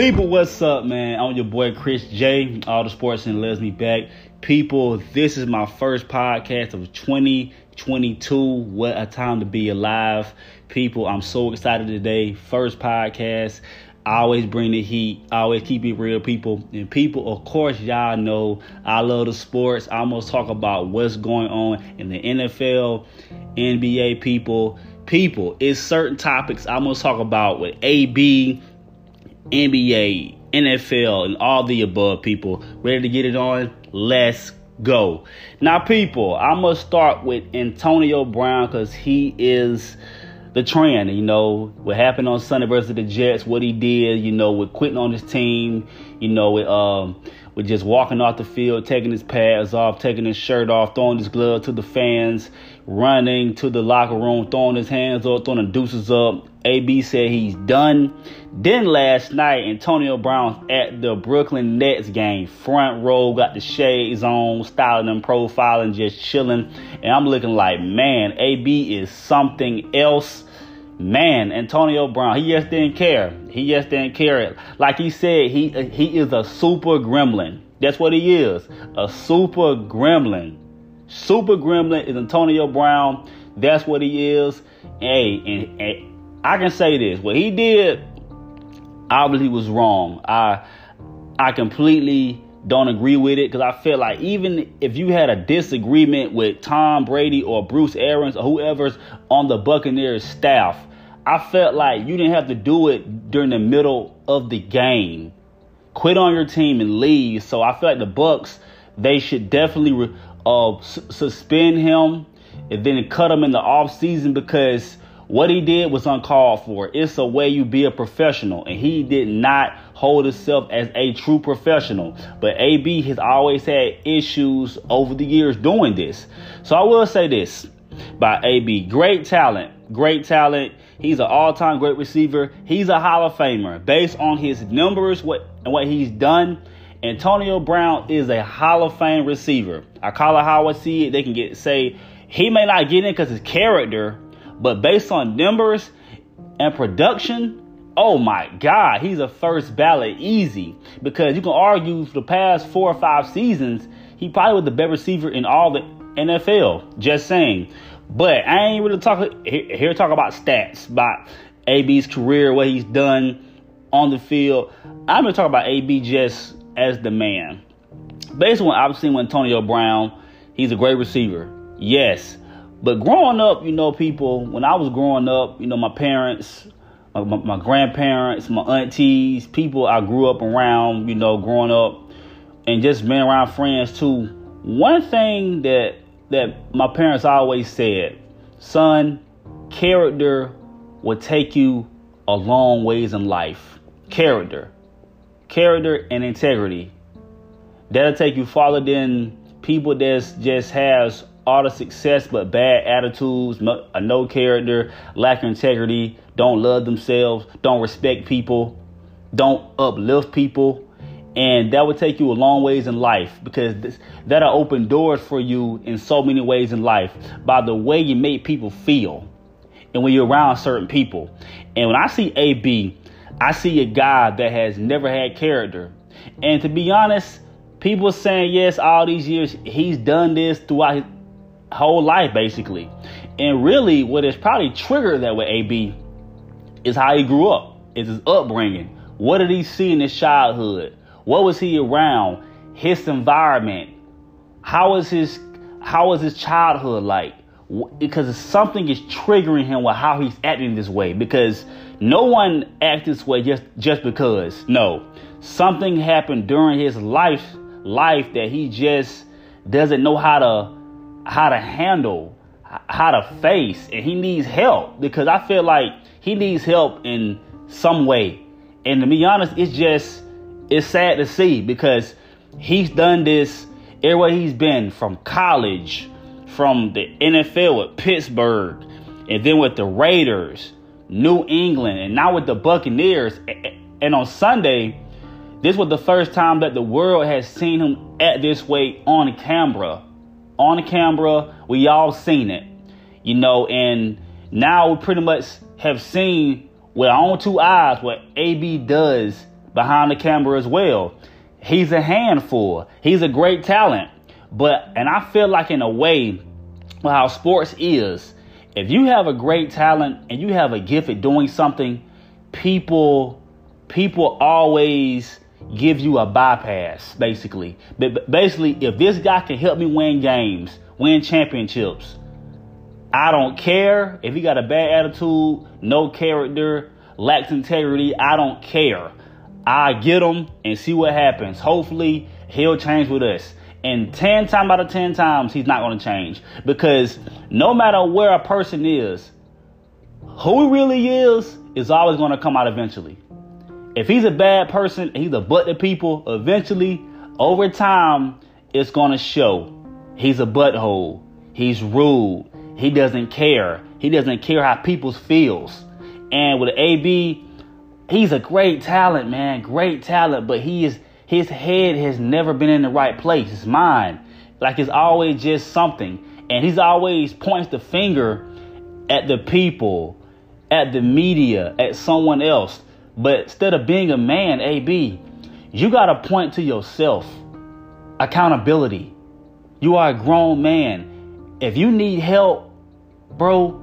People, what's up, man? I'm your boy Chris Jay. All the sports and me back. People, this is my first podcast of 2022. What a time to be alive. People, I'm so excited today. First podcast. I always bring the heat. I always keep it real, people. And people, of course, y'all know I love the sports. I almost talk about what's going on in the NFL, NBA, people. People, it's certain topics I'm gonna talk about with AB NBA, NFL, and all the above people. Ready to get it on? Let's go. Now, people, going to start with Antonio Brown because he is the trend. You know, what happened on Sunday versus the Jets, what he did, you know, with quitting on his team, you know, with, um, with just walking off the field, taking his pads off, taking his shirt off, throwing his glove to the fans, running to the locker room, throwing his hands up, throwing the deuces up. AB said he's done. Then last night, Antonio Brown at the Brooklyn Nets game, front row, got the shades on, styling and profiling, just chilling. And I'm looking like, man, AB is something else. Man, Antonio Brown, he just didn't care. He just didn't care. Like he said, he he is a super gremlin. That's what he is. A super gremlin. Super gremlin is Antonio Brown. That's what he is. Hey, and, and I can say this. What he did obviously was wrong. I I completely don't agree with it because I feel like even if you had a disagreement with Tom Brady or Bruce Arians or whoever's on the Buccaneers staff, I felt like you didn't have to do it during the middle of the game. Quit on your team and leave. So I feel like the Bucks they should definitely uh, s- suspend him and then cut him in the off season because what he did was uncalled for. It's a way you be a professional, and he did not hold himself as a true professional. But AB has always had issues over the years doing this. So I will say this by AB. Great talent, great talent. He's an all-time great receiver. He's a Hall of Famer based on his numbers, what and what he's done. Antonio Brown is a Hall of Fame receiver. I call it how I see it. They can get say he may not get in because his character, but based on numbers and production, oh my God, he's a first ballot easy. Because you can argue for the past four or five seasons, he probably was the best receiver in all the NFL. Just saying. But I ain't really talking here talk about stats, about AB's career, what he's done on the field. I'm gonna talk about AB just as the man. Based on what I've seen with Antonio Brown, he's a great receiver. Yes. But growing up, you know, people, when I was growing up, you know, my parents, my, my, grandparents, my aunties, people I grew up around, you know, growing up, and just being around friends too. One thing that that my parents always said, son, character will take you a long ways in life. Character. Character and integrity. That'll take you farther than people that just has all the success but bad attitudes, no, no character, lack of integrity, don't love themselves, don't respect people, don't uplift people. And that would take you a long ways in life because this, that'll open doors for you in so many ways in life by the way you make people feel and when you're around certain people. And when I see AB, I see a guy that has never had character. And to be honest, people saying yes all these years, he's done this throughout his whole life basically. And really what has probably triggered that with AB is how he grew up, is his upbringing. What did he see in his childhood? What was he around? His environment. How was his how was his childhood like? Because something is triggering him with how he's acting this way. Because no one acts this way just just because. No, something happened during his life life that he just doesn't know how to how to handle, how to face, and he needs help because I feel like he needs help in some way. And to be honest, it's just it's sad to see because he's done this everywhere he's been from college, from the NFL with Pittsburgh, and then with the Raiders, New England, and now with the Buccaneers. And on Sunday, this was the first time that the world has seen him at this way on camera. On camera, we all seen it, you know, and now we pretty much have seen with our own two eyes what AB does behind the camera as well. He's a handful. He's a great talent. But and I feel like in a way how sports is, if you have a great talent and you have a gift at doing something, people people always give you a bypass basically. But basically if this guy can help me win games, win championships, I don't care if he got a bad attitude, no character, lacks integrity, I don't care. I get him and see what happens. Hopefully, he'll change with us. And 10 times out of 10 times, he's not going to change. Because no matter where a person is, who he really is, is always going to come out eventually. If he's a bad person, he's a butt to people, eventually, over time, it's going to show. He's a butthole. He's rude. He doesn't care. He doesn't care how people feels. And with AB, he's a great talent, man. Great talent, but he is his head has never been in the right place. His mind, like it's always just something, and he's always points the finger at the people, at the media, at someone else. But instead of being a man, AB, you gotta point to yourself. Accountability. You are a grown man. If you need help, bro,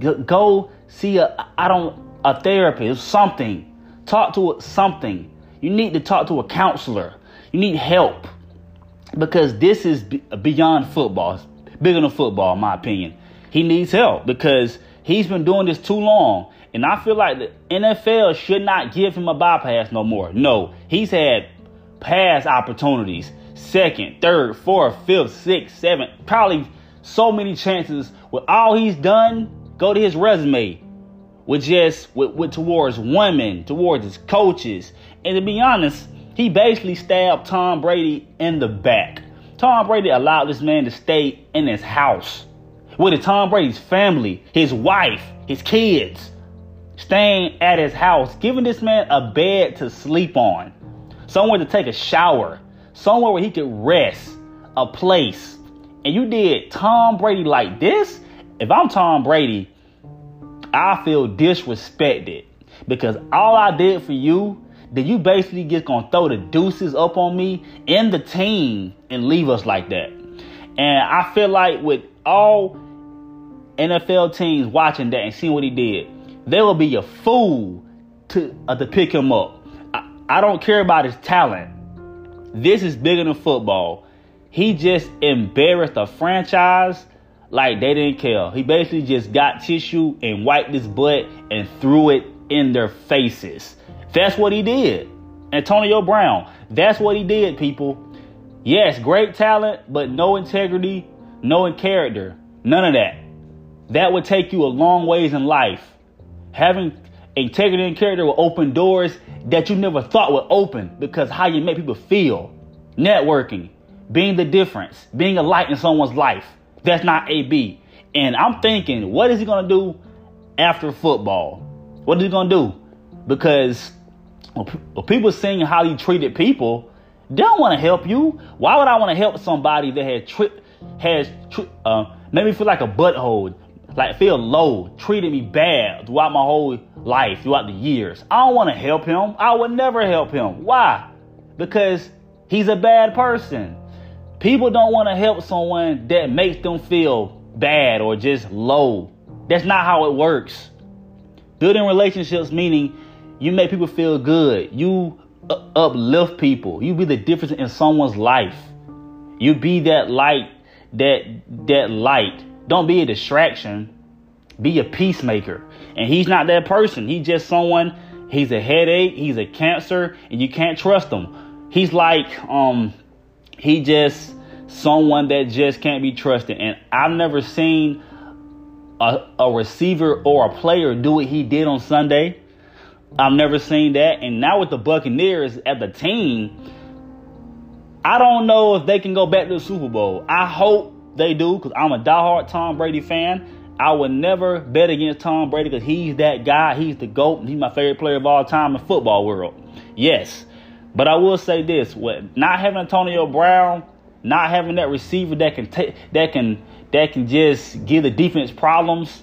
go see a I don't a therapist, something. Talk to something. You need to talk to a counselor. You need help because this is beyond football. It's bigger than football, in my opinion. He needs help because he's been doing this too long. And I feel like the NFL should not give him a bypass no more. No, he's had past opportunities second, third, fourth, fifth, sixth, seventh, probably so many chances. With all he's done, go to his resume with just with, with towards women, towards his coaches. And to be honest, he basically stabbed Tom Brady in the back. Tom Brady allowed this man to stay in his house with Tom Brady's family, his wife, his kids, staying at his house, giving this man a bed to sleep on, somewhere to take a shower, somewhere where he could rest, a place. And you did Tom Brady like this? If I'm Tom Brady, I feel disrespected because all I did for you, then you basically just gonna throw the deuces up on me in the team and leave us like that. And I feel like with all NFL teams watching that and seeing what he did, they will be a fool to uh, to pick him up. I, I don't care about his talent. This is bigger than football. He just embarrassed a franchise like they didn't care. He basically just got tissue and wiped his butt and threw it in their faces. That's what he did. Antonio Brown, that's what he did, people. Yes, great talent, but no integrity, no character. None of that. That would take you a long ways in life. Having integrity and character will open doors that you never thought would open because how you make people feel. Networking, being the difference, being a light in someone's life. That's not AB. And I'm thinking, what is he going to do after football? What is he going to do? Because people seeing how he treated people, they don't want to help you. Why would I want to help somebody that had tri- has tri- uh, made me feel like a butthole, like feel low, treated me bad throughout my whole life, throughout the years? I don't want to help him. I would never help him. Why? Because he's a bad person. People don't want to help someone that makes them feel bad or just low. That's not how it works. Building relationships meaning you make people feel good. You uplift people. You be the difference in someone's life. You be that light, that that light. Don't be a distraction. Be a peacemaker. And he's not that person. He's just someone. He's a headache. He's a cancer, and you can't trust him. He's like um he just someone that just can't be trusted. And I've never seen a, a receiver or a player do what he did on Sunday. I've never seen that. And now with the Buccaneers at the team, I don't know if they can go back to the Super Bowl. I hope they do because I'm a diehard Tom Brady fan. I would never bet against Tom Brady because he's that guy. He's the GOAT. and He's my favorite player of all time in football world. Yes. But I will say this: with not having Antonio Brown, not having that receiver that can take that can that can just give the defense problems,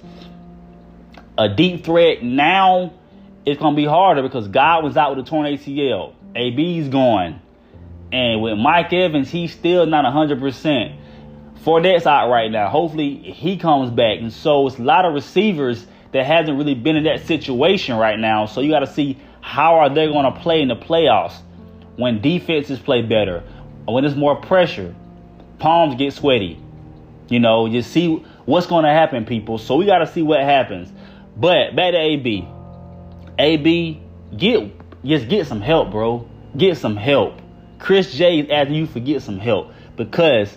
a deep threat now it's gonna be harder because Godwin's out with a torn ACL. AB's gone. And with Mike Evans, he's still not 100%. Fournette's out right now. Hopefully he comes back. And so it's a lot of receivers that hasn't really been in that situation right now. So you got to see how are they going to play in the playoffs when defenses play better, when there's more pressure, palms get sweaty. You know, just see what's going to happen, people. So we got to see what happens. But back to AB. AB, get just get some help, bro. Get some help. Chris Jay is asking you for get some help because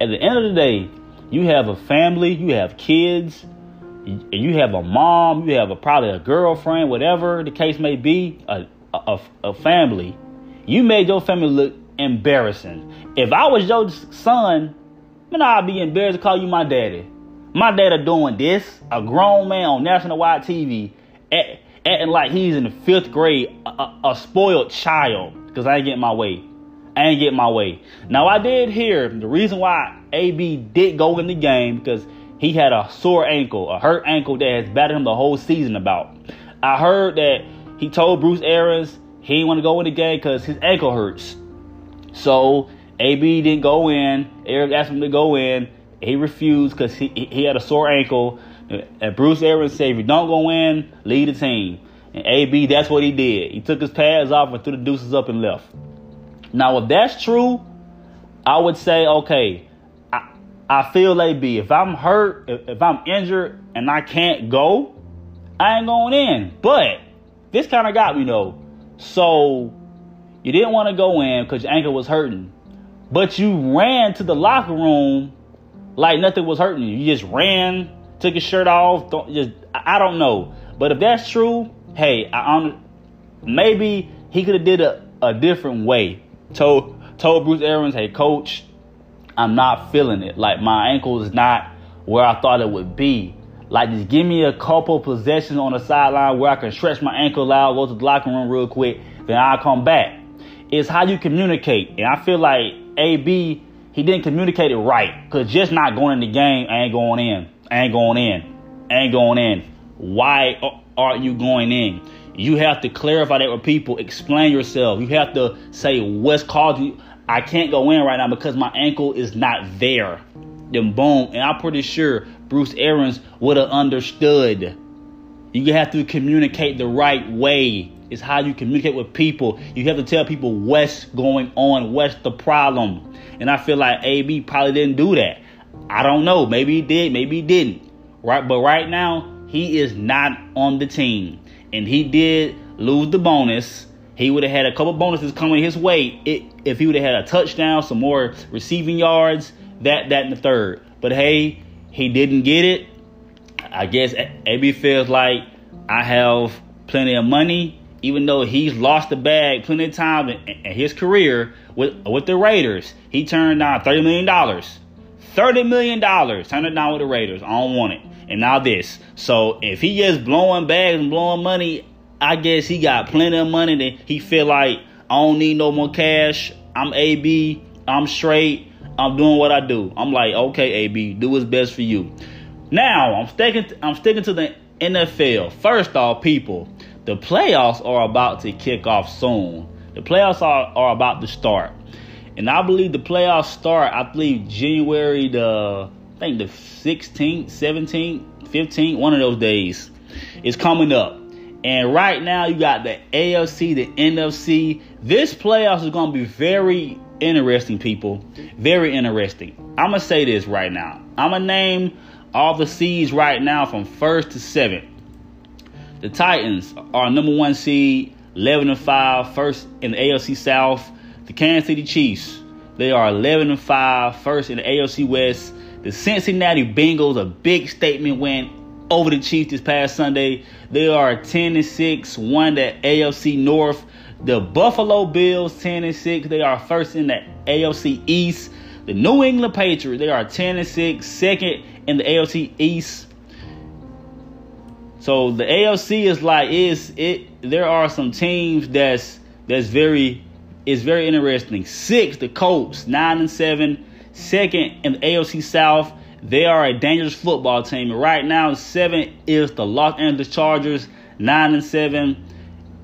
at the end of the day, you have a family, you have kids, and you have a mom, you have a, probably a girlfriend, whatever the case may be, a, a, a family. You made your family look embarrassing. If I was your son, man, I'd be embarrassed to call you my daddy. My dad are doing this, a grown man on national wide TV, acting like he's in the fifth grade, a, a spoiled child, because I ain't getting my way. I ain't getting my way. Now I did hear the reason why AB did go in the game because he had a sore ankle, a hurt ankle that has battered him the whole season about. I heard that he told Bruce Arians he didn't want to go in the game because his ankle hurts. So AB didn't go in. Eric asked him to go in. He refused because he, he had a sore ankle. And Bruce Arians said, if you don't go in, lead the team. And AB, that's what he did. He took his pads off and threw the deuces up and left. Now, if that's true, I would say, okay, I, I feel AB. If I'm hurt, if, if I'm injured and I can't go, I ain't going in. But this kind of got me though. So you didn't want to go in because your ankle was hurting, but you ran to the locker room like nothing was hurting you. You just ran, took his shirt off. Just I don't know, but if that's true, hey, I maybe he could have did a, a different way told told Bruce Arians, "Hey, coach, I'm not feeling it. Like my ankle is not where I thought it would be. Like just give me a couple possessions on the sideline where I can stretch my ankle out, go to the locker room real quick, then I'll come back." It's how you communicate, and I feel like AB he didn't communicate it right. Cause just not going in the game, I ain't going in, ain't going in, ain't going in. Why are you going in? You have to clarify that with people. Explain yourself. You have to say what's causing you. I can't go in right now because my ankle is not there. Then boom, and I'm pretty sure Bruce Arians would have understood. You have to communicate the right way. It's how you communicate with people. You have to tell people what's going on, what's the problem. And I feel like AB probably didn't do that. I don't know. Maybe he did, maybe he didn't. Right? But right now, he is not on the team and he did lose the bonus, he would have had a couple bonuses coming his way if he would have had a touchdown, some more receiving yards, that, that, and the third. But hey, he didn't get it. I guess AB feels like I have plenty of money, even though he's lost the bag plenty of times in, in his career with with the Raiders. He turned down thirty million dollars. $30 million. Turn it down with the Raiders. I don't want it and now this. So if he just blowing bags and blowing money, I guess he got plenty of money that he feel like I don't need no more cash. I'm AB. I'm straight. I'm doing what I do. I'm like, okay, AB, do what's best for you. Now I'm sticking. To, I'm sticking to the NFL. First off, people, the playoffs are about to kick off soon. The playoffs are, are about to start, and I believe the playoffs start. I believe January the I think the 16th, 17th, 15th, one of those days is coming up. And right now you got the AFC, the NFC. This playoffs is going to be very interesting, people. Very interesting. I'm going to say this right now. I'm going to name all the seeds right now from first to seventh. The Titans are number one seed, 11 and 5, first in the AFC South. The Kansas City Chiefs, they are 11 and 5, first in the AFC West. The Cincinnati Bengals, a big statement win over the Chiefs this past Sunday. They are 10 and 6, won the AFC North. The Buffalo Bills 10 and 6, they are first in the AFC East. The New England Patriots, they are 10 and 6, second in the AFC East. So the AFC is like is it there are some teams that's that's very is very interesting. Six, the Colts, nine and seven. Second in the AFC South, they are a dangerous football team. Right now, seven is the Los Angeles Chargers. nine and seven,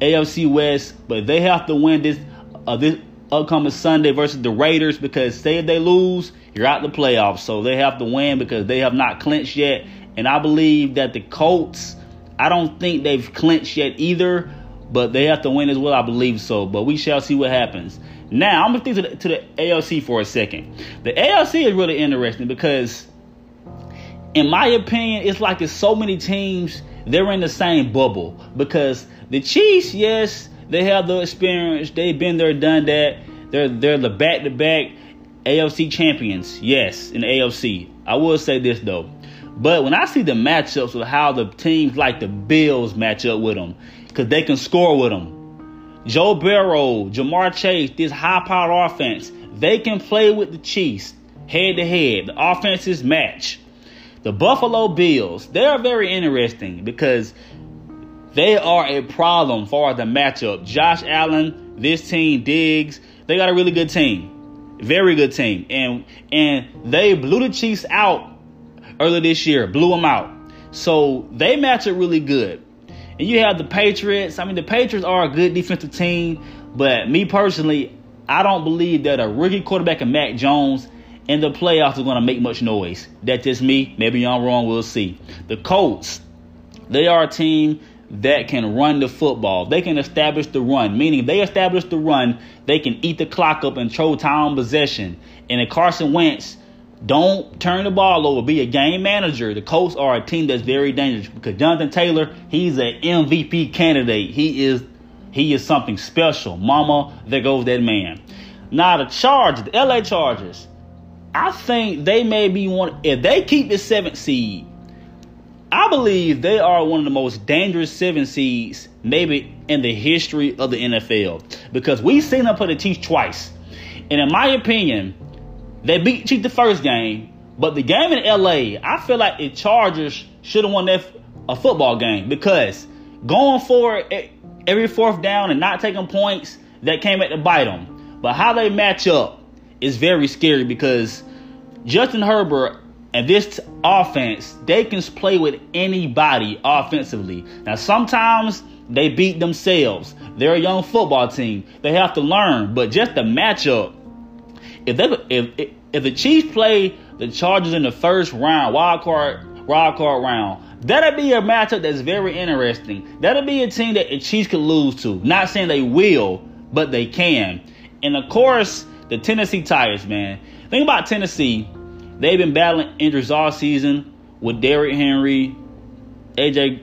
AFC West, but they have to win this uh, this upcoming Sunday versus the Raiders because say if they lose, you're out the playoffs. So they have to win because they have not clinched yet. And I believe that the Colts, I don't think they've clinched yet either, but they have to win as well. I believe so. But we shall see what happens. Now I'm gonna think to the, to the AFC for a second. The AFC is really interesting because, in my opinion, it's like it's so many teams. They're in the same bubble because the Chiefs, yes, they have the experience. They've been there, done that. They're they're the back to back AFC champions. Yes, in the AFC. I will say this though. But when I see the matchups of how the teams like the Bills match up with them, because they can score with them. Joe Burrow, Ja'Marr Chase, this high powered offense, they can play with the Chiefs head to head. The offenses match. The Buffalo Bills, they are very interesting because they are a problem for the matchup. Josh Allen, this team, Diggs, they got a really good team. Very good team. And and they blew the Chiefs out earlier this year, blew them out. So they match up really good. And you have the Patriots. I mean, the Patriots are a good defensive team, but me personally, I don't believe that a rookie quarterback and Mac Jones in the playoffs are going to make much noise. That's just me. Maybe I'm wrong. We'll see. The Colts, they are a team that can run the football. They can establish the run, meaning if they establish the run, they can eat the clock up and throw time possession. And if Carson Wentz don't turn the ball over, be a game manager. The Colts are a team that's very dangerous because Jonathan Taylor, he's an MVP candidate. He is he is something special. Mama, there goes that man. Now the Chargers, the LA Chargers, I think they may be one if they keep the seventh seed I believe they are one of the most dangerous seven seeds maybe in the history of the NFL because we've seen them put the Chiefs twice. And in my opinion, they beat Chiefs the first game, but the game in LA, I feel like the Chargers should have won that a football game because going for every fourth down and not taking points that came at to bite them. But how they match up is very scary because Justin Herbert and this offense, they can play with anybody offensively. Now, sometimes they beat themselves. They're a young football team. They have to learn. But just the matchup, if they if if the Chiefs play the Chargers in the first round, wild card wild card round, that'd be a matchup that's very interesting. That'd be a team that the Chiefs could lose to. Not saying they will, but they can. And of course, the Tennessee Titans, man. Think about Tennessee They've been battling injuries all season with Derrick Henry, AJ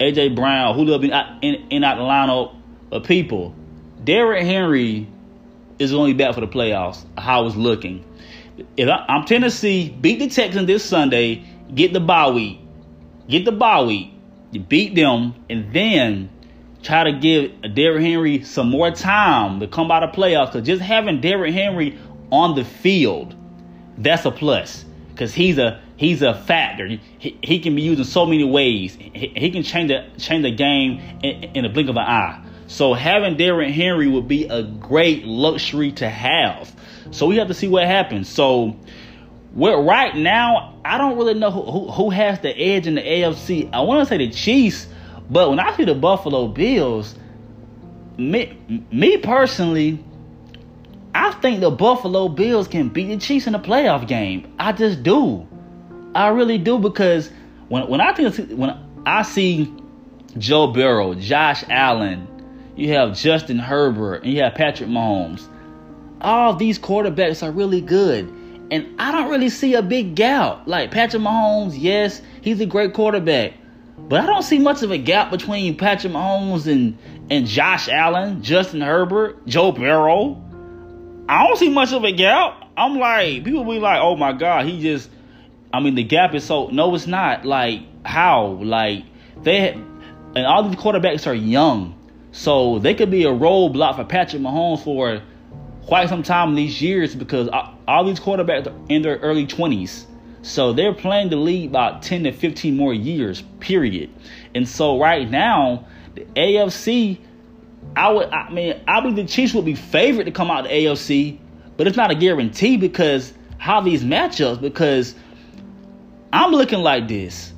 AJ Brown, who been in, in out the lineup. of people, Derrick Henry is only back for the playoffs. How it's looking. If I, am Tennessee, beat the Texans this Sunday, get the bye week, get the bye week, you beat them, and then try to give Derrick Henry some more time to come out of playoffs. Because just having Derrick Henry on the field that's a plus because he's a he's a factor. He, he can be used in so many ways. He, he can change the change the game in, in a blink of an eye. So having Derrick Henry would be a great luxury to have. So we have to see what happens. So well, right now, I don't really know who, who, who has the edge in the AFC. I want to say the Chiefs, but when I see the Buffalo Bills, me, me personally, I think the Buffalo Bills can beat the Chiefs in a playoff game. I just do. I really do because when when I think when I see Joe Burrow, Josh Allen, you have Justin Herbert, and you have Patrick Mahomes. All these quarterbacks are really good. And I don't really see a big gap. Like Patrick Mahomes, yes, he's a great quarterback. But I don't see much of a gap between Patrick Mahomes and, and Josh Allen, Justin Herbert, Joe Burrow. I don't see much of a gap. I'm like, people be like, oh my God, he just, I mean, the gap is so, no, it's not. Like, how? Like, they, and all these quarterbacks are young. So they could be a roadblock for Patrick Mahomes for quite some time these years because all these quarterbacks are in their early 20s. So they're playing the league about 10 to 15 more years, period. And so right now, the AFC I would, I mean, I believe the Chiefs would be favored to come out of the AFC, but it's not a guarantee because how these matchups. Because I'm looking like this.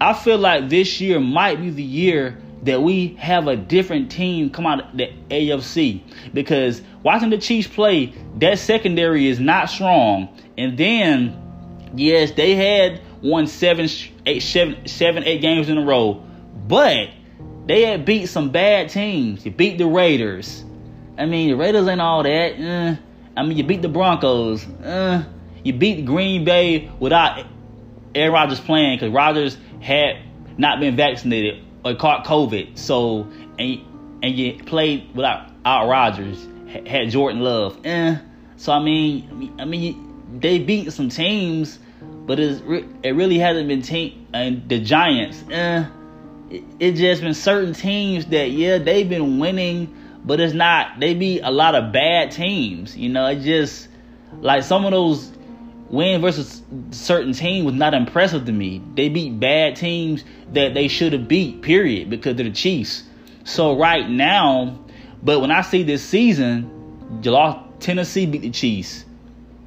I feel like this year might be the year that we have a different team come out of the AFC because watching the Chiefs play, that secondary is not strong. And then, yes, they had won seven, eight, seven, seven, eight games in a row, but they had beat some bad teams. You beat the Raiders. I mean, the Raiders ain't all that. Uh, I mean, you beat the Broncos. Uh, you beat Green Bay without Aaron Rodgers playing because Rodgers had not been vaccinated or caught COVID. So and and you played without out Rodgers, had Jordan Love. Eh. So I mean, I mean, they beat some teams, but it's it really hasn't been team and the Giants. Eh. It just been certain teams that yeah they've been winning, but it's not. They beat a lot of bad teams. You know, it just like some of those win versus certain team was not impressive to me. They beat bad teams that they should have beat, period, because they're the Chiefs. So right now, but when I see this season, Tennessee beat the Chiefs.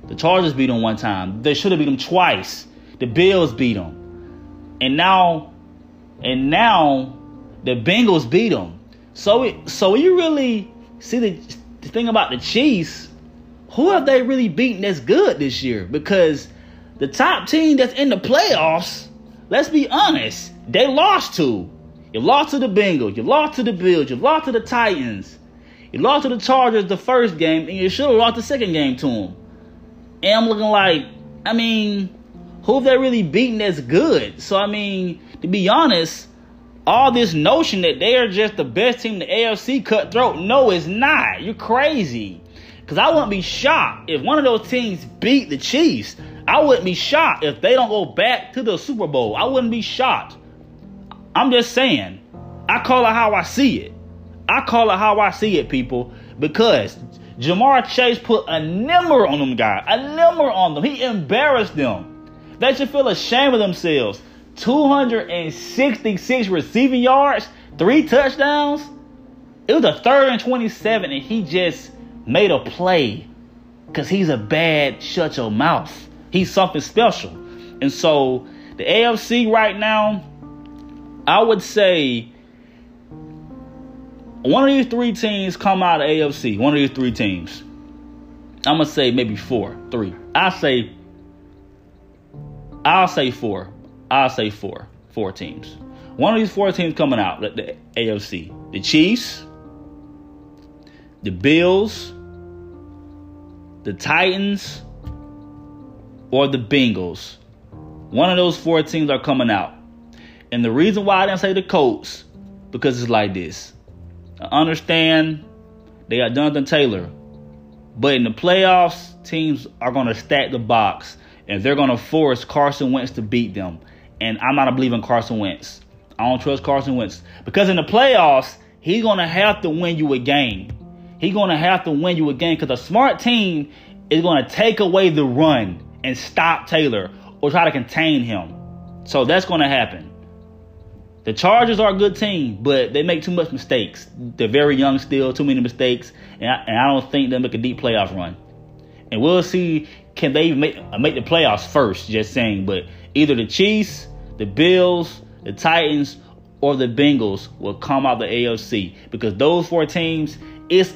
The Chargers beat them one time. They should have beat them twice. The Bills beat them. And now, and now, the Bengals beat them. So, it, so you really see the, the thing about the Chiefs who have they really beaten that's good this year? Because the top team that's in the playoffs, let's be honest, they lost to. You lost to the Bengals, you lost to the Bills, you lost to the Titans, you lost to the Chargers the first game, and you should have lost the second game to them. And I'm looking like, I mean, who have they really beaten that's good? So I mean, to be honest, all this notion that they are just the best team in the AFC cutthroat, no, it's not. You're crazy. Because I wouldn't be shocked if one of those teams beat the Chiefs. I wouldn't be shocked if they don't go back to the Super Bowl. I wouldn't be shocked. I'm just saying. I call it how I see it. I call it how I see it, people. Because Ja'Marr Chase put a number on them guys. A number on them. He embarrassed them. They should feel ashamed of themselves. 266 receiving yards, three touchdowns. It was a third and 27, and he just made a play because he's a bad shut your mouth. He's something special. And so the AFC right now, I would say one of these three teams come out of AFC. One of these three teams. I'm gonna say maybe four, three. I say I'll say four. I'll say four. Four teams. One of these four teams coming out, the, the AFC. The Chiefs, the Bills, the Titans, or the Bengals. One of those four teams are coming out. And the reason why I didn't say the Colts, because it's like this. I understand they got Jonathan Taylor. But in the playoffs, teams are going to stack the box and they're going to force Carson Wentz to beat them. And I'm not a believer in Carson Wentz. I don't trust Carson Wentz. Because in the playoffs, he's going to have to win you a game he's going to have to win you a game because a smart team is going to take away the run and stop Taylor or try to contain him. So that's going to happen. The Chargers are a good team, but they make too much mistakes. They're very young still, too many mistakes, and I, and I don't think they'll make a deep playoff run. And we'll see can they make uh, make the playoffs first. Just saying, but either the Chiefs, the Bills, the Titans, or the Bengals will come out the AFC because those four teams, it's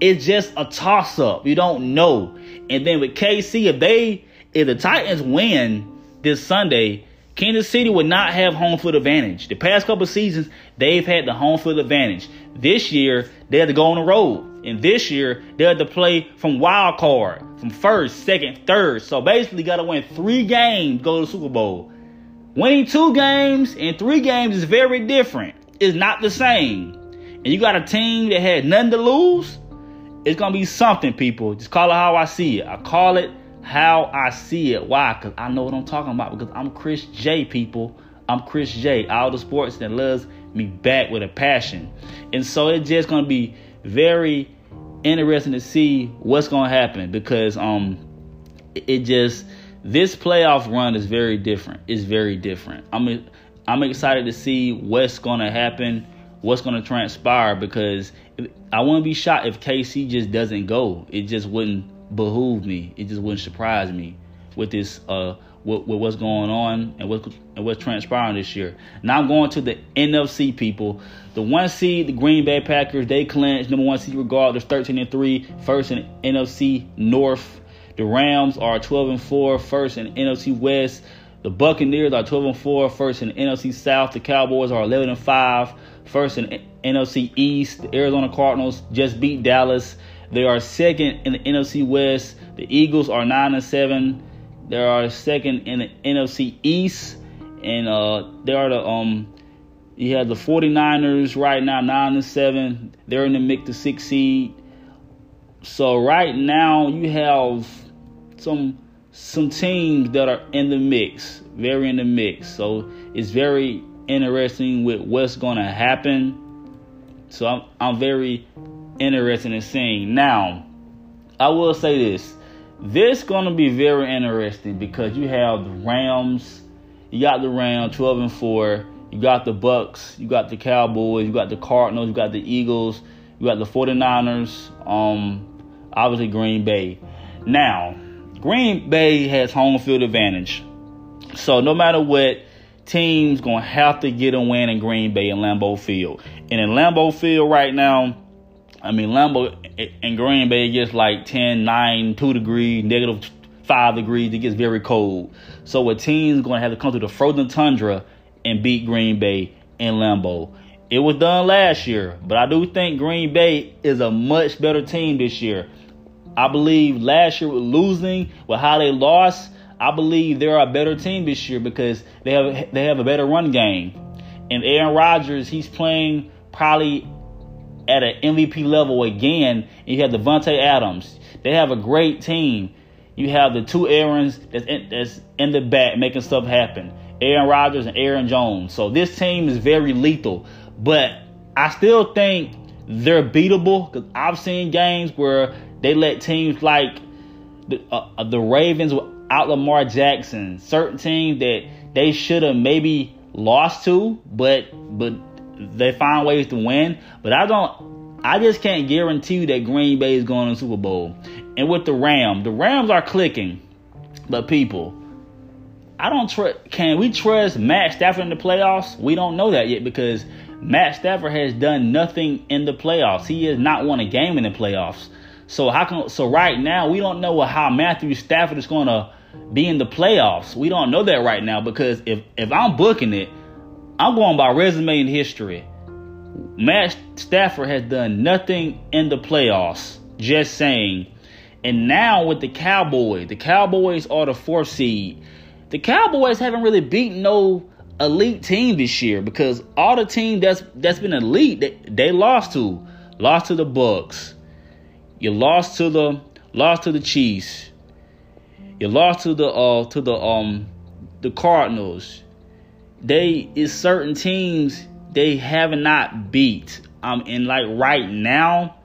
it's just a toss up. You don't know. And then with KC, if they if the Titans win this Sunday, Kansas City would not have home field advantage. The past couple seasons, they've had the home field advantage. This year, they had to go on the road. And this year, they had to play from wild card, from first, second, third. So basically, got to win three games, to go to the Super Bowl. Winning two games and three games is very different. It's not the same. And you got a team that had nothing to lose it's gonna be something, people. Just call it how I see it. I call it how I see it. Why? Because I know what I'm talking about. Because I'm Chris Jay, people. I'm Chris Jay, all the sports that loves me back with a passion. And so it's just gonna be very interesting to see what's gonna happen because um it just this playoff run is very different. It's very different. I'm I'm excited to see what's gonna happen what's to transpire because I wouldn't be shocked if KC just doesn't go. It just wouldn't behoove me. It just wouldn't surprise me with this uh with, with what's going on and what and what's transpiring this year. Now I'm going to the NFC people. The one seed, the Green Bay Packers, they clinched number one seed regardless, 13 and 3, first in NFC North. The Rams are 12 and 4, first in NFC West. The Buccaneers are 12 and 4, first in NFC South. The Cowboys are 11 and 5, first in NFC East. The Arizona Cardinals just beat Dallas. They are second in the NFC West. The Eagles are 9 and 7. They are second in the NFC East. And uh, they are the um you have the 49ers right now, 9 and 7. They're in the mix to six seed. So right now you have some some teams that are in the mix, very in the mix. So it's very interesting with what's going to happen. So I'm I'm very interested in seeing. Now, I will say this. This to be very interesting because you have the Rams, you got the Rams 12 and 4, you got the Bucks, you got the Cowboys, you got the Cardinals, you got the Eagles, you got the 49ers, um obviously Green Bay. Now, Green Bay has home field advantage. So no matter what, teams gonna have to get a win in Green Bay and Lambeau Field. And in Lambeau Field right now, I mean Lambeau in Green Bay gets like 10, 9, 2 degrees, negative 5 degrees. It gets very cold. So a team's gonna have to come to the frozen tundra and beat Green Bay in Lambeau. It was done last year, but I do think Green Bay is a much better team this year. I believe last year with losing, with how they lost, I believe they're a better team this year because they have they have a better run game. And Aaron Rodgers, he's playing probably at an MVP level again. And you have Davante Adams. They have a great team. You have the two Aarons that's in, that's in the back making stuff happen. Aaron Rodgers and Aaron Jones. So this team is very lethal. But I still think they're beatable because I've seen games where they let teams like the, uh, uh the Ravens without Lamar Jackson, certain teams that they should have maybe lost to, but but they find ways to win. But I don't. I just can't guarantee that Green Bay is going to the Super Bowl. And with the Rams, the Rams are clicking, but people, I don't trust. Can we trust Matt Stafford in the playoffs? We don't know that yet because Matt Stafford has done nothing in the playoffs. He has not won a game in the playoffs. So how can so right now we don't know how Matthew Stafford is going to be in the playoffs. We don't know that right now because if if I'm booking it, I'm going by resume and history. Matt Stafford has done nothing in the playoffs. Just saying. And now with the Cowboys, the Cowboys are the fourth seed. The Cowboys haven't really beaten no elite team this year because all the team that's that's been elite they, they lost to lost to the Bucks. You lost to the lost to the Chiefs. You lost to the uh to the um the Cardinals. They is certain teams they have not beat. Um and like right now,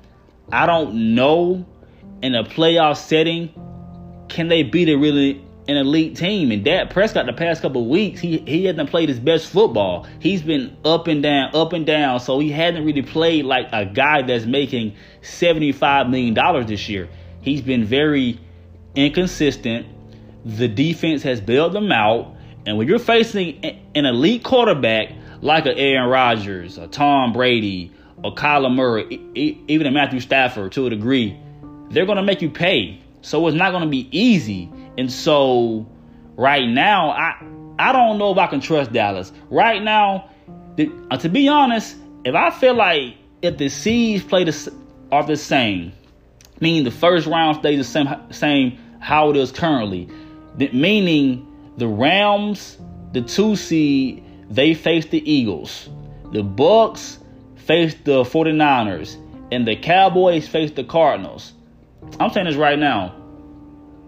I don't know in a playoff setting, can they beat a really an elite team. And Dak Prescott the past couple weeks, he he hasn't played his best football. He's been up and down, up and down. So he hasn't really played like a guy that's making seventy five million dollars this year. He's been very inconsistent. The defense has bailed them out. And when you're facing an elite quarterback like a Aaron Rodgers, a Tom Brady, or Kyler Murray, even a Matthew Stafford to a degree, they're going to make you pay. So it's not going to be easy. And so right now, I I don't know if I can trust Dallas. Right now, uh, to be honest, if I feel like if the seeds play the are the same, meaning the first round stays the same same how it is currently, meaning the Rams, the two seed, they face the Eagles. The Bucks face the 49ers. And the Cowboys face the Cardinals. I'm saying this right now.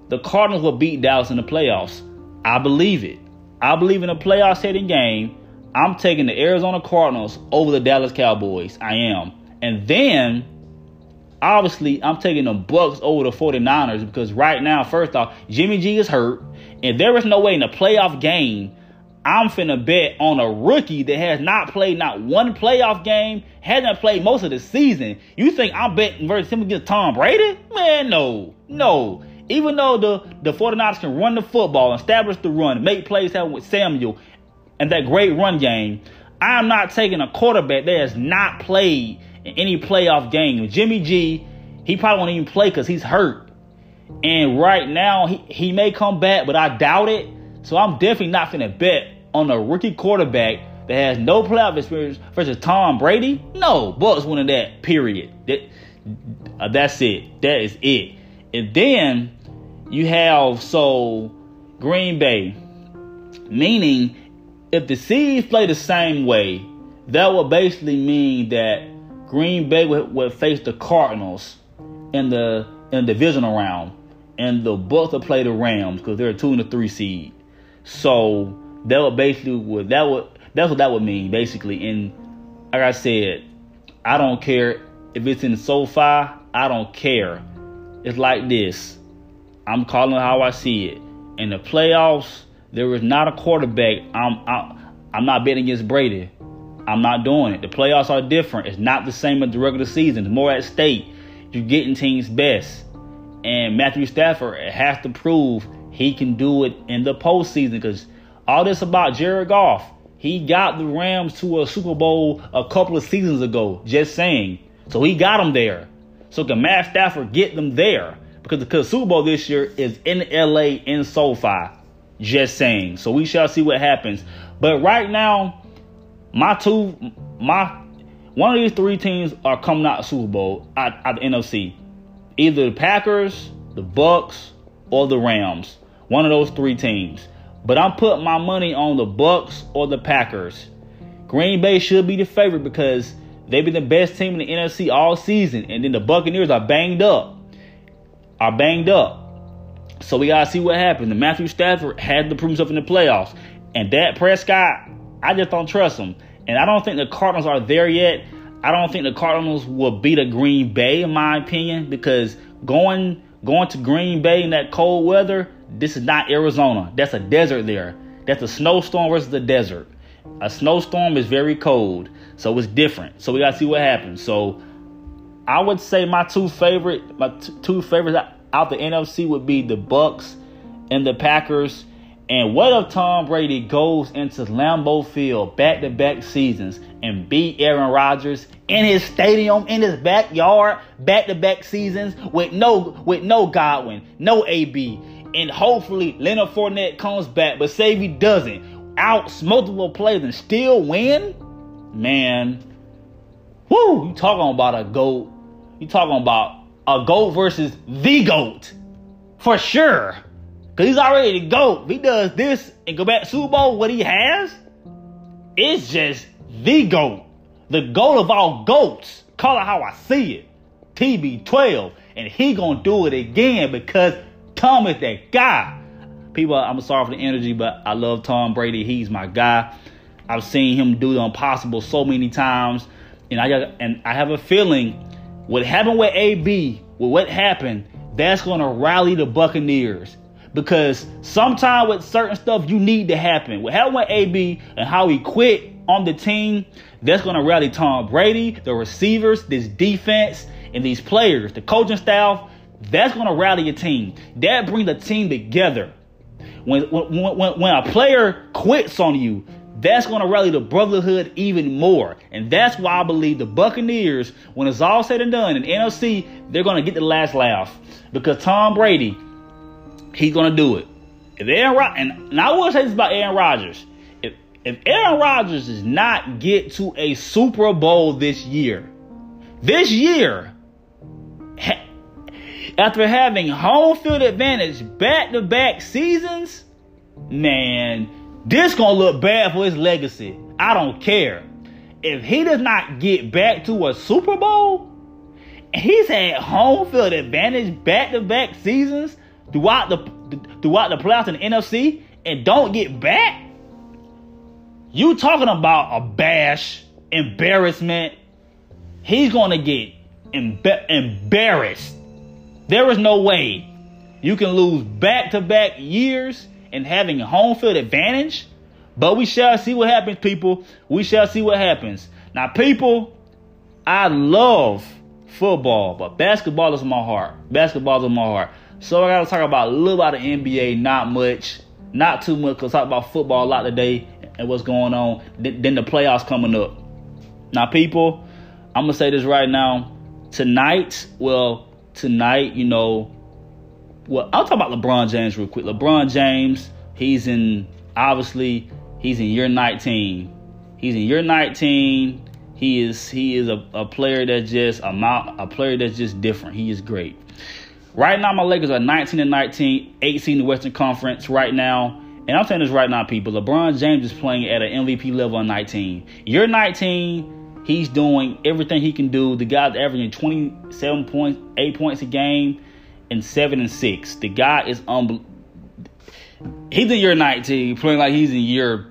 The Cardinals will beat Dallas in the playoffs. I believe it. I believe in a playoff setting game. I'm taking the Arizona Cardinals over the Dallas Cowboys. I am. And then obviously I'm taking the Bucks over the 49ers because right now, first off, Jimmy G is hurt. And there is no way in a playoff game I'm finna bet on a rookie that has not played not one playoff game, hasn't played most of the season. You think I'm betting versus him against Tom Brady? Man, no, no. Even though the, the 49ers can run the football, establish the run, make plays happen with Samuel and that great run game, I'm not taking a quarterback that has not played in any playoff game. Jimmy G, he probably won't even play because he's hurt. And right now, he, he may come back, but I doubt it. So I'm definitely not to bet on a rookie quarterback that has no playoff experience versus Tom Brady. No, Bucs winning that. Period. That, uh, that's it. That is it. And then you have so Green Bay, meaning if the Seeds play the same way, that would basically mean that Green Bay would, would face the Cardinals in the in the divisional round, and the Bucs will play the Rams because they're a two and a three seed. So that would basically would that would that's what that would mean basically. And like I said, I don't care if it's in SoFi. I don't care. It's like this. I'm calling how I see it. In the playoffs, there is not a quarterback. I'm I'm, I'm not betting against Brady. I'm not doing it. The playoffs are different. It's not the same as the regular season. It's more at stake. You're getting teams best. And Matthew Stafford has to prove he can do it in the postseason because all this about Jared Goff. He got the Rams to a Super Bowl a couple of seasons ago. Just saying. So he got them there. So can Matt Stafford get them there? Because the Super Bowl this year is in LA in SoFi. Just saying. So we shall see what happens. But right now, my two, my one of these three teams are coming out of Super Bowl at, the NFC. Either the Packers, the Bucs, or the Rams. One of those three teams. But I'm putting my money on the Bucs or the Packers. Green Bay should be the favorite because they've been the best team in the NFC all season. And then the Buccaneers are banged up. Are banged up. So we gotta see what happens. The Matthew Stafford had to prove himself in the playoffs. And Dak Prescott, I just don't trust him. And I don't think the Cardinals are there yet. I don't think the Cardinals will beat a Green Bay, in my opinion, because going going to Green Bay in that cold weather, this is not Arizona. That's a desert there. That's a snowstorm versus the desert. A snowstorm is very cold, so it's different. So we gotta see what happens. So I would say my two favorite, my t- two favorites out the NFC would be the Bucs and the Packers. And what if Tom Brady goes into Lambeau Field back to back seasons and beat Aaron Rodgers in his stadium, in his backyard, back to back seasons with no with no Godwin, no AB, and hopefully Leonard Fournette comes back. But say if he doesn't, outs multiple players and still win, man. Whoo! You talking about a goat? You talking about a GOAT versus the GOAT. For sure. Because he's already the GOAT. If he does this and go back to Super Bowl, what he has, it's just the GOAT. The GOAT of all GOATs. Call it how I see it. TB12. And he gonna do it again because Tom is that guy. People, I'm sorry for the energy, but I love Tom Brady. He's my guy. I've seen him do the impossible so many times. And I got and I have a feeling what happened with AB, with what happened, that's to rally the Buccaneers. Because sometimes with certain stuff, you need to happen. What happened with AB and how he quit on the team, that's going to rally Tom Brady, the receivers, this defense, and these players, the coaching staff. That's going to rally a team. That brings the team together. When, when, when, when a player quits on you, that's going to rally the brotherhood even more. And that's why I believe the Buccaneers, when it's all said and done in NFC, they're going to get the last laugh. Because Tom Brady, he's to do it. If Aaron Rod- and, and I will say this about Aaron Rodgers. If, if Aaron Rodgers does not get to a Super Bowl this year, this year, ha- after having home field advantage back to back seasons, man, this gonna look bad for his legacy. I don't care. If he does not get back to a Super Bowl, he's had home field advantage back to back seasons throughout the throughout the playoffs in the NFC and don't get back. You talking about a bash, embarrassment? He's gonna get emb- embarrassed. There is no way you can lose back to back years and having a home field advantage. But we shall see what happens, people. We shall see what happens. Now, people, I love football, but basketball is my heart. Basketball is my heart. So I gotta talk about a little about the NBA, not much, not too much, cause I talk about football a lot today and what's going on. Then the playoffs coming up. Now, people, I'm gonna say this right now. Tonight, well, tonight, you know, well, I'll talk about LeBron James real quick. LeBron James, he's in obviously he's in year 19. He's in year 19. He is he is a, a player that just a, a player that's just different. He is great. Right now, my Lakers are 19 and 19, 18 in the Western Conference right now. And I'm saying this right now, people. LeBron James is playing at an MVP level on 19. You're 19. He's doing everything he can do. The guy's averaging 27 points, 8 points a game, and 7 and 6. The guy is unbelievable. He's in year 19, playing like he's in year,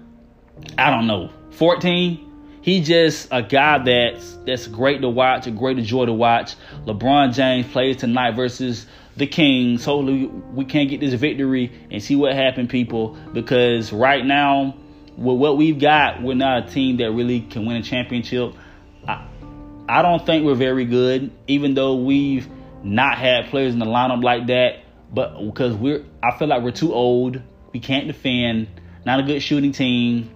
I don't know, 14. He's just a guy that's that's great to watch, a great joy to watch. LeBron James plays tonight versus the Kings. Hopefully, we can get this victory and see what happened, people. Because right now, with what we've got, we're not a team that really can win a championship. I, I don't think we're very good, even though we've not had players in the lineup like that. But because we're, I feel like we're too old. We can't defend. Not a good shooting team.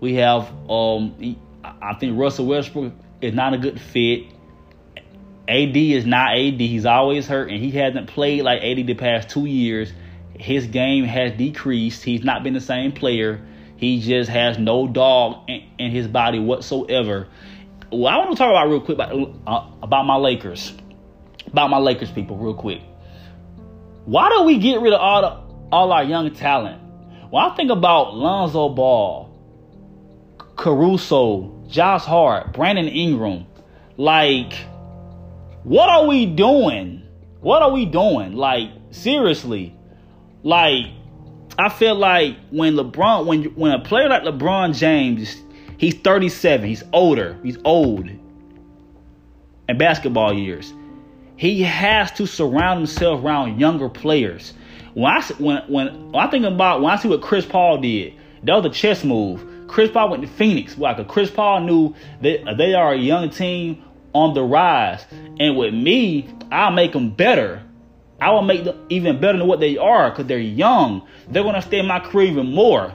We have um I think Russell Westbrook is not a good fit. AD is not AD. He's always hurt, and he hasn't played like AD the past two years. His game has decreased. He's not been the same player. He just has no dog in, in his body whatsoever. Well, I want to talk about real quick about, uh, about my Lakers. About my Lakers, people, real quick. Why don't we get rid of all the, all our young talent? When I think about Lonzo Ball, Caruso, Josh Hart, Brandon Ingram. Like, what are we doing? What are we doing? Like, seriously. Like, I feel like when LeBron, when when a player like LeBron James, he's 37, he's older, he's old in basketball years. He has to surround himself around younger players. When I when when, when I think about when I see what Chris Paul did, that was a chess move. Chris Paul went to Phoenix. Like a Chris Paul knew that they are a young team on the rise, and with me, I'll make them better. I will make them even better than what they are because they're young. They're gonna stay in my career even more.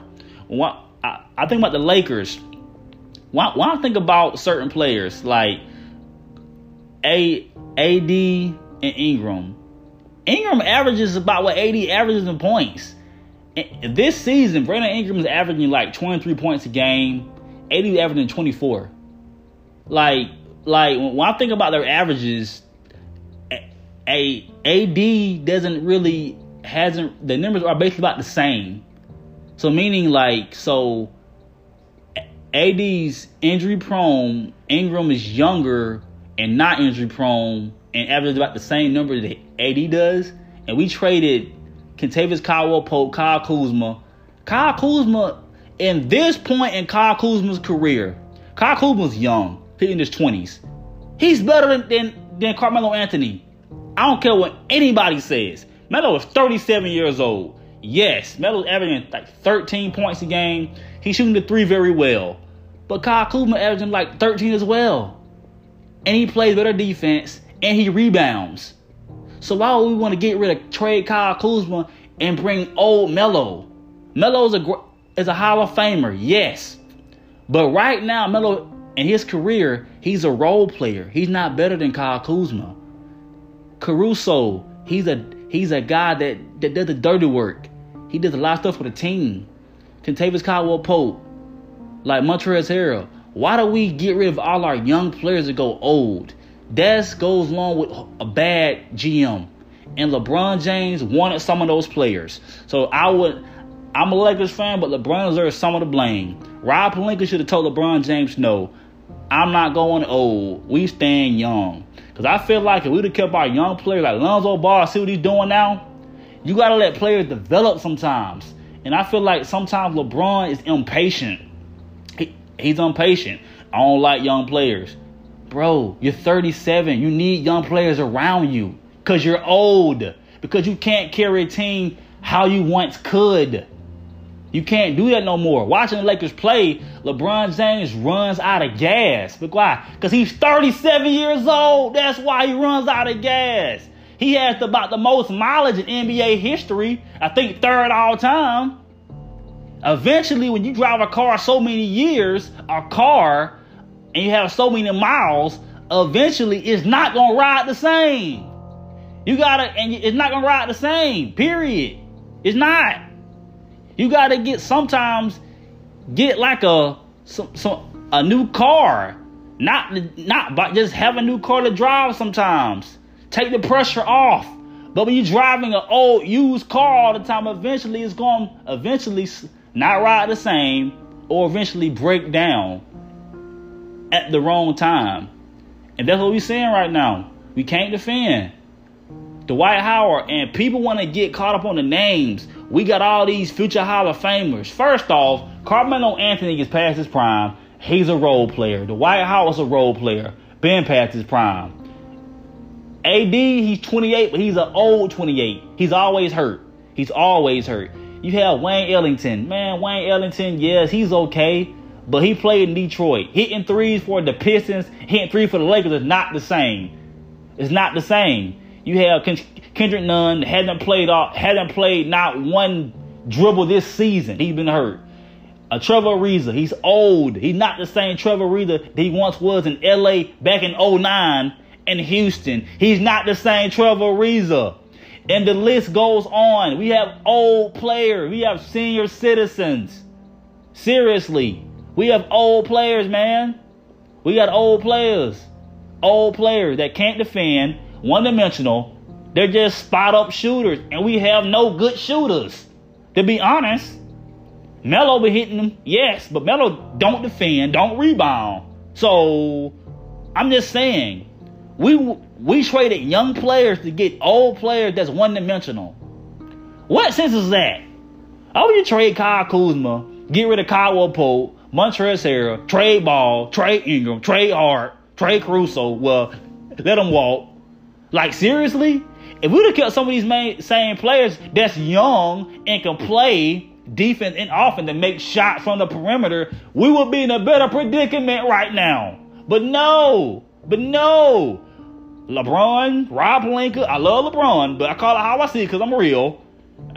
When I, I think about the Lakers. When I, when I think about certain players like A, AD, and Ingram, Ingram averages about what AD averages in points this season, Brandon Ingram is averaging like 23 points a game. AD averaging 24. Like, like when I think about their averages, a AD doesn't really hasn't the numbers are basically about the same. So meaning like so AD's injury prone, Ingram is younger and not injury prone and averages about the same number that AD does. And we traded Kentavious Caldwell Pope, Kyle Kuzma. Kyle Kuzma, in this point in Kyle Kuzma's career, Kyle Kuzma's young, he's in his 20s. He's better than, than, than Carmelo Anthony. I don't care what anybody says. Melo is 37 years old. Yes, Melo's averaging like 13 points a game. He's shooting the three very well. But Kyle Kuzma averaging like 13 as well. And he plays better defense and he rebounds. So why would we want to get rid of trade Kyle Kuzma and bring old Melo? Melo is a is a Hall of Famer, yes, but right now Melo in his career he's a role player. He's not better than Kyle Kuzma. Caruso, he's a he's a guy that that does the dirty work. He does a lot of stuff for the team. Kentavious Caldwell Pope, like Montrezl Harrell. Why do we get rid of all our young players that go old? That goes along with a bad GM. And LeBron James wanted some of those players. So I would I'm a Lakers fan, but LeBron deserves some of the blame. Rob Pelinka should have told LeBron James, no, I'm not going old. We staying young. Because I feel like if we'd have kept our young players like Lonzo Ball, see what he's doing now, you got to let players develop sometimes. And I feel like sometimes LeBron is impatient. He, he's impatient. I don't like young players. Bro, you're 37. You need young players around you because you're old. Because you can't carry a team how you once could. You can't do that no more. Watching the Lakers play, LeBron James runs out of gas. But why? Because he's 37 years old. That's why he runs out of gas. He has about the most mileage in NBA history. I think third all time. Eventually, when you drive a car so many years, a car, and you have so many miles, eventually it's not gonna ride the same. You gotta, and it's not gonna ride the same. Period. It's not. You gotta get sometimes get like a some, some a new car, not not but just have a new car to drive. Sometimes take the pressure off. But when you're driving an old used car all the time, eventually it's going to eventually not ride the same or eventually break down at the wrong time. And that's what we're saying right now. We can't defend. Dwight Howard and people want to get caught up on the names. We got all these future Hall of Famers. First off, Carmelo Anthony is past his prime. He's a role player. Dwight Howard's a role player. Been past his prime. AD, he's 28, but he's an old 28. He's always hurt. He's always hurt. You have Wayne Ellington. Man, Wayne Ellington, yes, he's okay, but he played in Detroit. Hitting threes for the Pistons, hitting three for the Lakers is not the same. It's not the same. You have Kendrick Nunn hasn't played off, hasn't played not one dribble this season. He's been hurt. A Trevor Ariza, he's old. He's not the same Trevor Ariza that he once was in LA back in 09 in Houston. He's not the same Trevor Ariza. And the list goes on. We have old players. We have senior citizens. Seriously. We have old players, man. We got old players. Old players that can't defend one dimensional. They're just spot up shooters, and we have no good shooters. To be honest, Melo be hitting them, yes, but Melo don't defend, don't rebound. So I'm just saying, we we traded young players to get old players that's one dimensional. What sense is that? Oh, you trade Kyle Kuzma, get rid of Kyle Pope, Montrezl Harrell, Trey Ball, Trey Ingram, Trey Hart, Trey Caruso. Well, let them walk. Like seriously, if we'd have kept some of these main, same players that's young and can play defense and offense and make shots from the perimeter, we would be in a better predicament right now. But no, but no. LeBron, Rob Pelinka, I love LeBron, but I call it how I see it because I'm real.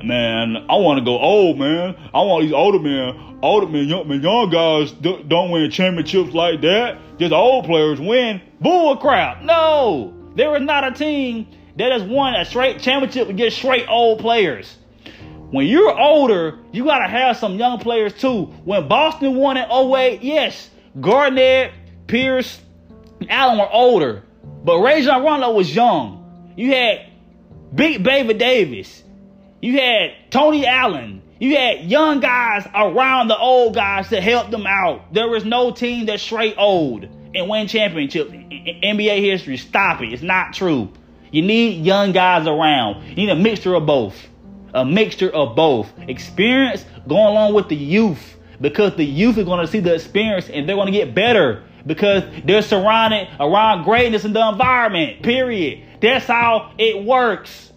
Man, I want to go old, man. I want these older men, older men, young, men, young guys don't win championships like that. Just old players win. Bull crap. No. There is not a team that has won a straight championship with just straight old players. When you're older, you got to have some young players too. When Boston won in 08, yes, Garnett, Pierce, Allen were older, but Rajon Rondo was young. You had Big Baby Davis. You had Tony Allen. You had young guys around the old guys to help them out. There was no team that's straight old and win championships. NBA history. Stop it. It's not true. You need young guys around. You need a mixture of both. A mixture of both. Experience going along with the youth. Because the youth is going to see the experience and they're going to get better. Because they're surrounded around greatness in the environment. Period. That's how it works.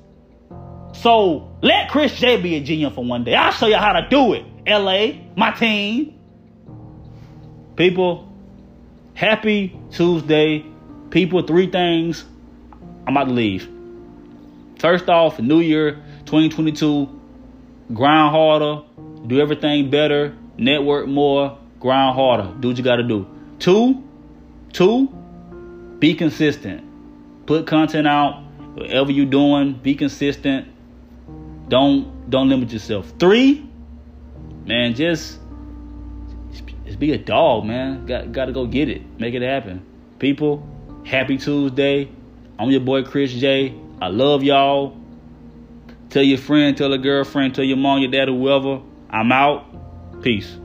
So let Chris Jay be a GM for one day. I'll show you how to do it. LA, my team. People, happy Tuesday people, three things I'm about to leave. First off, New Year 2022, grind harder, do everything better, network more, grind harder, do what you got to do. Two, two, be consistent. Put content out, whatever you're doing, be consistent. Don't don't limit yourself. Three, man, just just be a dog, man. Got got to go get it, make it happen. People, Happy Tuesday. I'm your boy Chris Jay. I love y'all. Tell your friend, tell a girlfriend, tell your mom, your dad, whoever. I'm out. Peace.